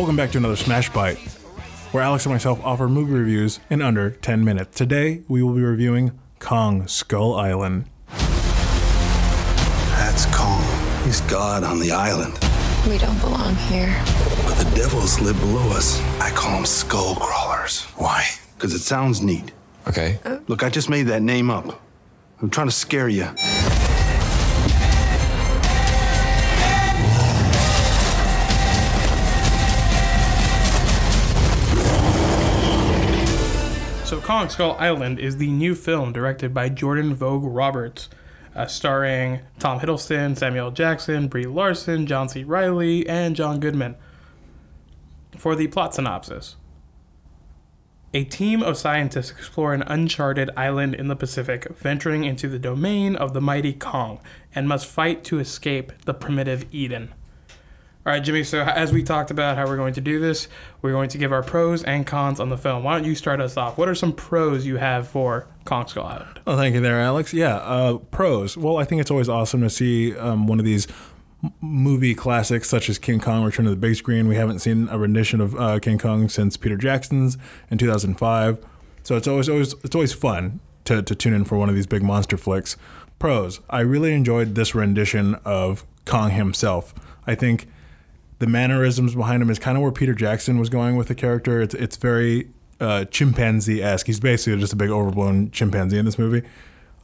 Welcome back to another Smash Bite, where Alex and myself offer movie reviews in under 10 minutes. Today, we will be reviewing Kong Skull Island. That's Kong. He's God on the island. We don't belong here. But the devils live below us. I call them skull crawlers. Why? Because it sounds neat. Okay. Oh. Look, I just made that name up. I'm trying to scare you. Kong Skull Island is the new film directed by Jordan Vogt-Roberts, uh, starring Tom Hiddleston, Samuel Jackson, Brie Larson, John C. Reilly, and John Goodman. For the plot synopsis A team of scientists explore an uncharted island in the Pacific, venturing into the domain of the mighty Kong, and must fight to escape the primitive Eden. All right, Jimmy. So as we talked about how we're going to do this, we're going to give our pros and cons on the film. Why don't you start us off? What are some pros you have for Kong Skull Island? Oh, thank you there, Alex. Yeah, uh, pros. Well, I think it's always awesome to see um, one of these movie classics such as King Kong Return to the Big Screen. We haven't seen a rendition of uh, King Kong since Peter Jackson's in 2005. So it's always always it's always fun to, to tune in for one of these big monster flicks. Pros. I really enjoyed this rendition of Kong himself. I think the mannerisms behind him is kind of where Peter Jackson was going with the character. It's it's very uh, chimpanzee esque. He's basically just a big overblown chimpanzee in this movie.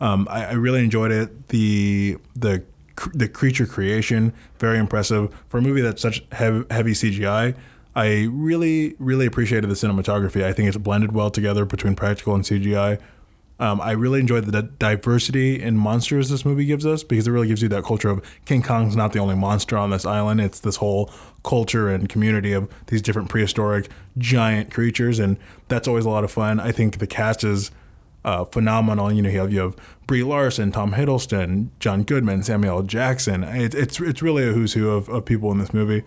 Um, I, I really enjoyed it. The the the creature creation very impressive for a movie that's such heavy, heavy CGI. I really really appreciated the cinematography. I think it's blended well together between practical and CGI. Um, I really enjoyed the di- diversity in monsters this movie gives us because it really gives you that culture of King Kong's not the only monster on this island. It's this whole culture and community of these different prehistoric giant creatures, and that's always a lot of fun. I think the cast is uh, phenomenal. You know, you have, you have Brie Larson, Tom Hiddleston, John Goodman, Samuel. Jackson. It, it's it's really a who's who of, of people in this movie.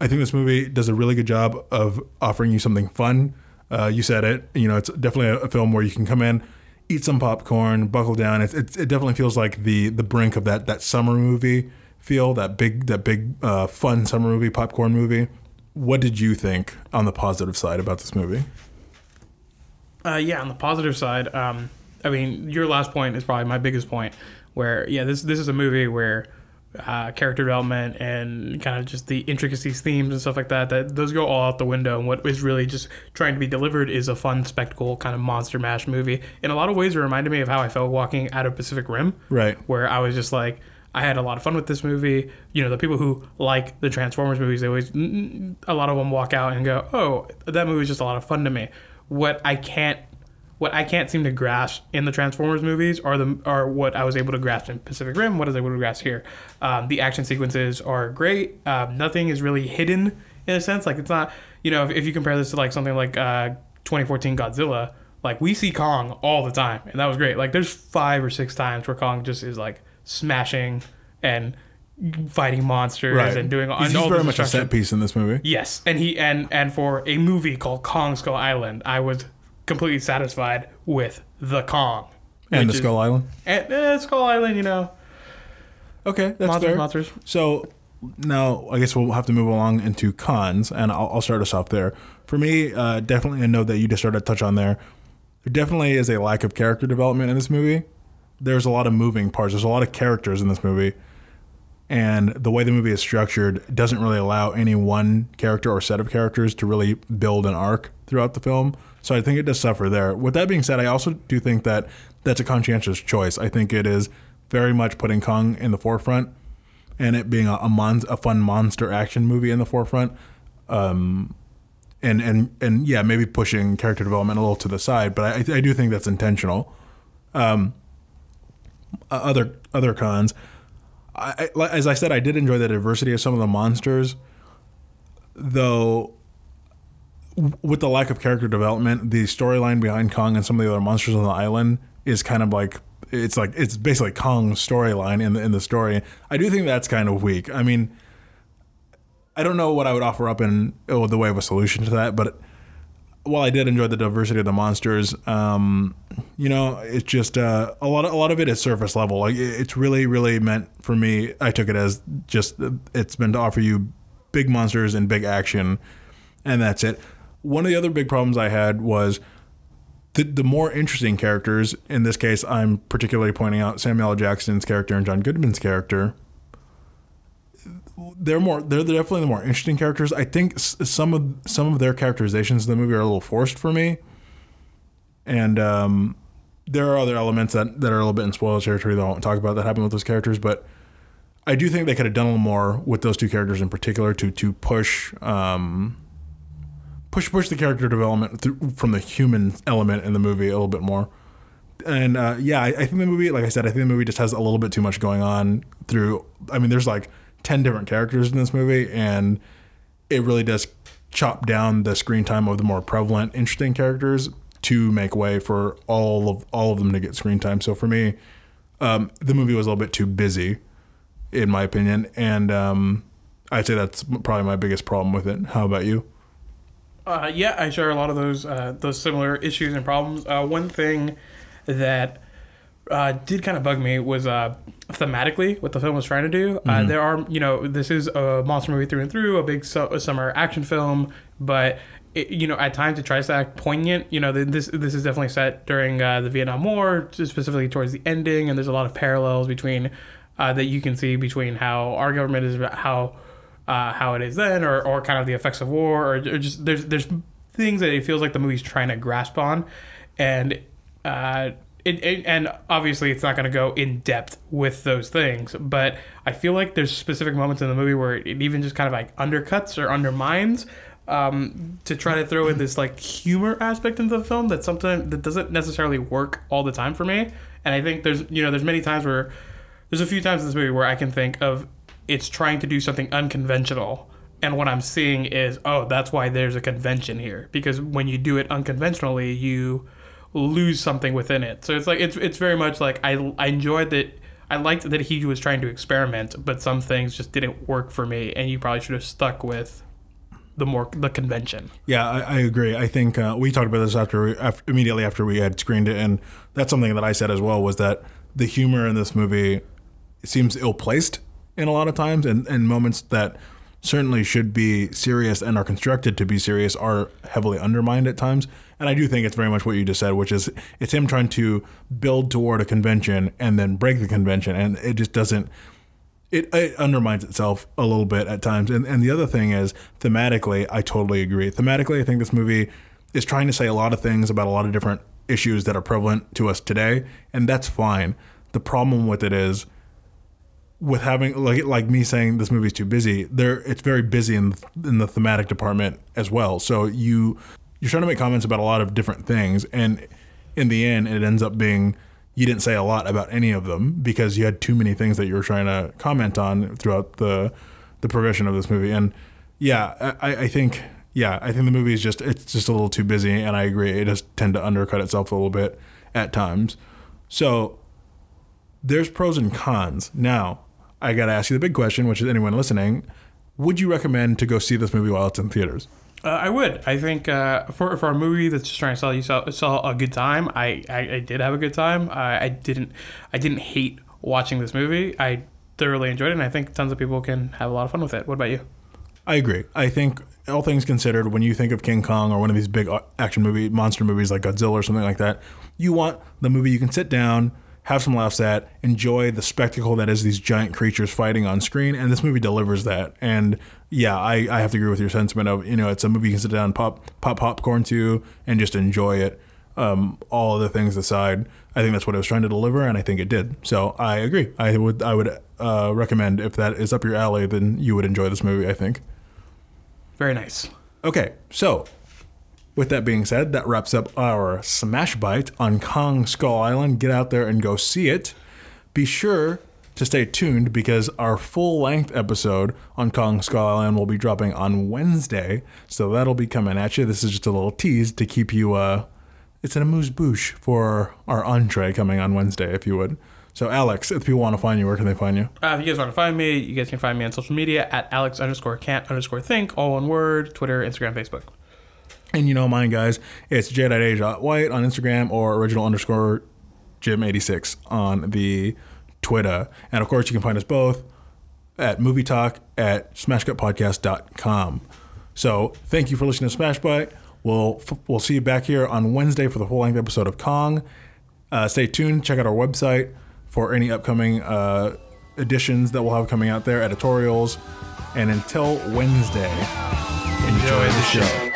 I think this movie does a really good job of offering you something fun. Uh, you said it. You know, it's definitely a, a film where you can come in, eat some popcorn, buckle down. It's, it's, it definitely feels like the the brink of that that summer movie feel. That big that big uh, fun summer movie, popcorn movie. What did you think on the positive side about this movie? Uh, yeah, on the positive side, um, I mean, your last point is probably my biggest point. Where yeah, this this is a movie where uh, character development and kind of just the intricacies, themes, and stuff like that, that those go all out the window. And what is really just trying to be delivered is a fun spectacle kind of monster mash movie. In a lot of ways, it reminded me of how I felt walking out of Pacific Rim, Right. Where I was just like, I had a lot of fun with this movie. You know, the people who like the Transformers movies, they always, a lot of them walk out and go, "Oh, that movie was just a lot of fun to me." What I can't what I can't seem to grasp in the Transformers movies are the are what I was able to grasp in Pacific Rim. What I was able to grasp here. Um, the action sequences are great. Um, nothing is really hidden in a sense. Like it's not you know if, if you compare this to like something like uh, 2014 Godzilla. Like we see Kong all the time, and that was great. Like there's five or six times where Kong just is like smashing and fighting monsters and doing He's, and all he's very much a set piece in this movie. Yes, and he and and for a movie called Kong Skull Island, I was completely satisfied with the Kong And the is- Skull Island. And eh, Skull Island, you know, Okay, that's monsters, fair. monsters. So now I guess we'll have to move along into cons, and I'll, I'll start us off there. For me, uh, definitely a note that you just started to touch on there. There definitely is a lack of character development in this movie. There's a lot of moving parts. There's a lot of characters in this movie, and the way the movie is structured doesn't really allow any one character or set of characters to really build an arc throughout the film. So I think it does suffer there. With that being said, I also do think that that's a conscientious choice. I think it is very much putting Kong in the forefront and it being a, a, mon- a fun monster action movie in the forefront. Um, and, and, and yeah, maybe pushing character development a little to the side, but I, I do think that's intentional. Um, other other cons, I, as I said, I did enjoy the diversity of some of the monsters, though. With the lack of character development, the storyline behind Kong and some of the other monsters on the island is kind of like it's like it's basically Kong's storyline in the in the story. I do think that's kind of weak. I mean, I don't know what I would offer up in oh, the way of a solution to that, but while I did enjoy the diversity of the monsters, um, you know, it's just uh, a lot. Of, a lot of it is surface level. Like it's really, really meant for me. I took it as just uh, it's meant to offer you big monsters and big action, and that's it. One of the other big problems I had was the, the more interesting characters. In this case, I'm particularly pointing out Samuel L. Jackson's character and John Goodman's character. They're more. They're definitely the more interesting characters. I think some of some of their characterizations in the movie are a little forced for me, and um, there are other elements that, that are a little bit in spoiler territory that I won't talk about that happen with those characters. But I do think they could have done a little more with those two characters in particular to to push um, push push the character development through, from the human element in the movie a little bit more. And uh, yeah, I, I think the movie, like I said, I think the movie just has a little bit too much going on through. I mean, there's like ten different characters in this movie, and it really does chop down the screen time of the more prevalent, interesting characters to make way for all of all of them to get screen time. So for me, um, the movie was a little bit too busy, in my opinion, and um, I'd say that's probably my biggest problem with it. How about you? Uh, yeah, I share a lot of those uh, those similar issues and problems. Uh, one thing that uh, did kind of bug me was uh, thematically what the film was trying to do. Uh, there are, you know, this is a monster movie through and through, a big su- summer action film, but it, you know, at times it tries to act poignant. You know, th- this this is definitely set during uh, the Vietnam War, specifically towards the ending, and there's a lot of parallels between uh, that you can see between how our government is how uh, how it is then, or, or kind of the effects of war, or, or just there's there's things that it feels like the movie's trying to grasp on, and uh, it, it and obviously it's not going to go in depth with those things, but I feel like there's specific moments in the movie where it even just kind of like undercuts or undermines um, to try to throw in this like humor aspect into the film that sometimes that doesn't necessarily work all the time for me. And I think there's you know there's many times where there's a few times in this movie where I can think of it's trying to do something unconventional. And what I'm seeing is, oh, that's why there's a convention here. Because when you do it unconventionally, you lose something within it. So it's like it's it's very much like I I enjoyed that I liked that he was trying to experiment, but some things just didn't work for me, and you probably should have stuck with the more the convention. Yeah, I, I agree. I think uh, we talked about this after, after immediately after we had screened it, and that's something that I said as well was that the humor in this movie seems ill placed in a lot of times, and, and moments that certainly should be serious and are constructed to be serious are heavily undermined at times. And I do think it's very much what you just said, which is it's him trying to build toward a convention and then break the convention, and it just doesn't it, it undermines itself a little bit at times. And, and the other thing is, thematically, I totally agree. Thematically, I think this movie is trying to say a lot of things about a lot of different issues that are prevalent to us today, and that's fine. The problem with it is, with having like like me saying this movie's too busy, there it's very busy in in the thematic department as well. So you you're trying to make comments about a lot of different things, and in the end, it ends up being you didn't say a lot about any of them because you had too many things that you were trying to comment on throughout the the progression of this movie. And yeah, I, I think yeah, I think the movie is just it's just a little too busy, and I agree. It does tend to undercut itself a little bit at times. So there's pros and cons. Now I got to ask you the big question, which is anyone listening: Would you recommend to go see this movie while it's in theaters? Uh, I would. I think uh, for for a movie that's just trying to sell you sell, a good time, I, I, I did have a good time. I, I didn't I didn't hate watching this movie. I thoroughly enjoyed it, and I think tons of people can have a lot of fun with it. What about you? I agree. I think all things considered, when you think of King Kong or one of these big uh, action movie monster movies like Godzilla or something like that, you want the movie you can sit down, have some laughs at, enjoy the spectacle that is these giant creatures fighting on screen, and this movie delivers that. And yeah, I, I have to agree with your sentiment of you know it's a movie you can sit down, pop pop popcorn to, and just enjoy it. Um, all other things aside, I think that's what it was trying to deliver, and I think it did. So I agree. I would I would uh, recommend if that is up your alley, then you would enjoy this movie. I think. Very nice. Okay, so with that being said, that wraps up our Smash Bite on Kong Skull Island. Get out there and go see it. Be sure to stay tuned because our full length episode on Kong Skull Island will be dropping on Wednesday. So that'll be coming at you. This is just a little tease to keep you, uh, it's an amuse bouche for our entree coming on Wednesday, if you would. So, Alex, if people want to find you, where can they find you? Uh, if you guys want to find me, you guys can find me on social media at Alex underscore can't underscore think, all one word, Twitter, Instagram, Facebook. And you know mine, guys. It's j.a.white on Instagram or original underscore Jim86 on the Twitter. And of course, you can find us both at movie talk at smashcutpodcast.com. So thank you for listening to Smash Bite. We'll we'll see you back here on Wednesday for the full length episode of Kong. Uh, stay tuned. Check out our website for any upcoming uh, editions that we'll have coming out there, editorials. And until Wednesday, enjoy the show.